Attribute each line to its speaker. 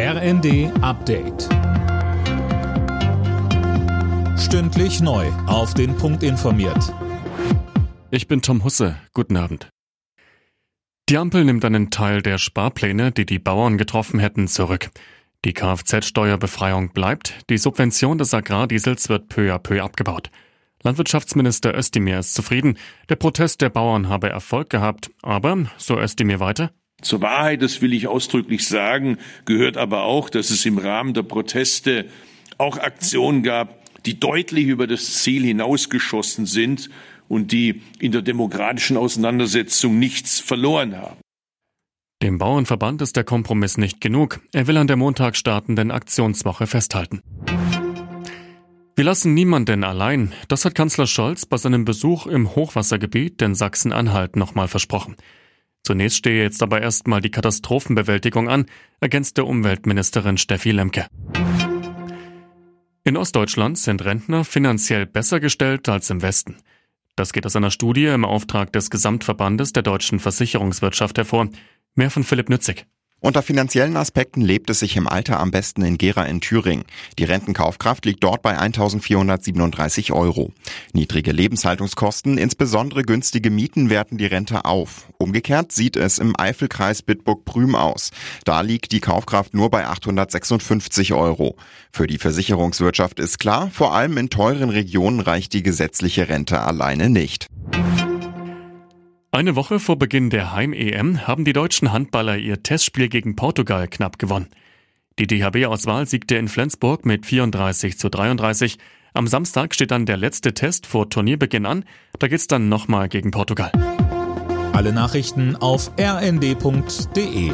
Speaker 1: RND Update. Stündlich neu. Auf den Punkt informiert.
Speaker 2: Ich bin Tom Husse. Guten Abend. Die Ampel nimmt einen Teil der Sparpläne, die die Bauern getroffen hätten, zurück. Die Kfz-Steuerbefreiung bleibt, die Subvention des Agrardiesels wird peu à peu abgebaut. Landwirtschaftsminister Özdemir ist zufrieden. Der Protest der Bauern habe Erfolg gehabt, aber, so Özdemir weiter,
Speaker 3: zur Wahrheit, das will ich ausdrücklich sagen, gehört aber auch, dass es im Rahmen der Proteste auch Aktionen gab, die deutlich über das Ziel hinausgeschossen sind und die in der demokratischen Auseinandersetzung nichts verloren haben.
Speaker 2: Dem Bauernverband ist der Kompromiss nicht genug. Er will an der Montag startenden Aktionswoche festhalten. Wir lassen niemanden allein. Das hat Kanzler Scholz bei seinem Besuch im Hochwassergebiet in Sachsen-Anhalt nochmal versprochen. Zunächst stehe jetzt aber erstmal die Katastrophenbewältigung an, ergänzte Umweltministerin Steffi Lemke. In Ostdeutschland sind Rentner finanziell besser gestellt als im Westen. Das geht aus einer Studie im Auftrag des Gesamtverbandes der deutschen Versicherungswirtschaft hervor. Mehr von Philipp Nützig.
Speaker 4: Unter finanziellen Aspekten lebt es sich im Alter am besten in Gera in Thüringen. Die Rentenkaufkraft liegt dort bei 1437 Euro. Niedrige Lebenshaltungskosten, insbesondere günstige Mieten werten die Rente auf. Umgekehrt sieht es im Eifelkreis Bitburg-Prüm aus. Da liegt die Kaufkraft nur bei 856 Euro. Für die Versicherungswirtschaft ist klar, vor allem in teuren Regionen reicht die gesetzliche Rente alleine nicht.
Speaker 2: Eine Woche vor Beginn der Heim-EM haben die deutschen Handballer ihr Testspiel gegen Portugal knapp gewonnen. Die DHB-Auswahl siegte in Flensburg mit 34 zu 33. Am Samstag steht dann der letzte Test vor Turnierbeginn an. Da geht's dann nochmal gegen Portugal.
Speaker 1: Alle Nachrichten auf rnd.de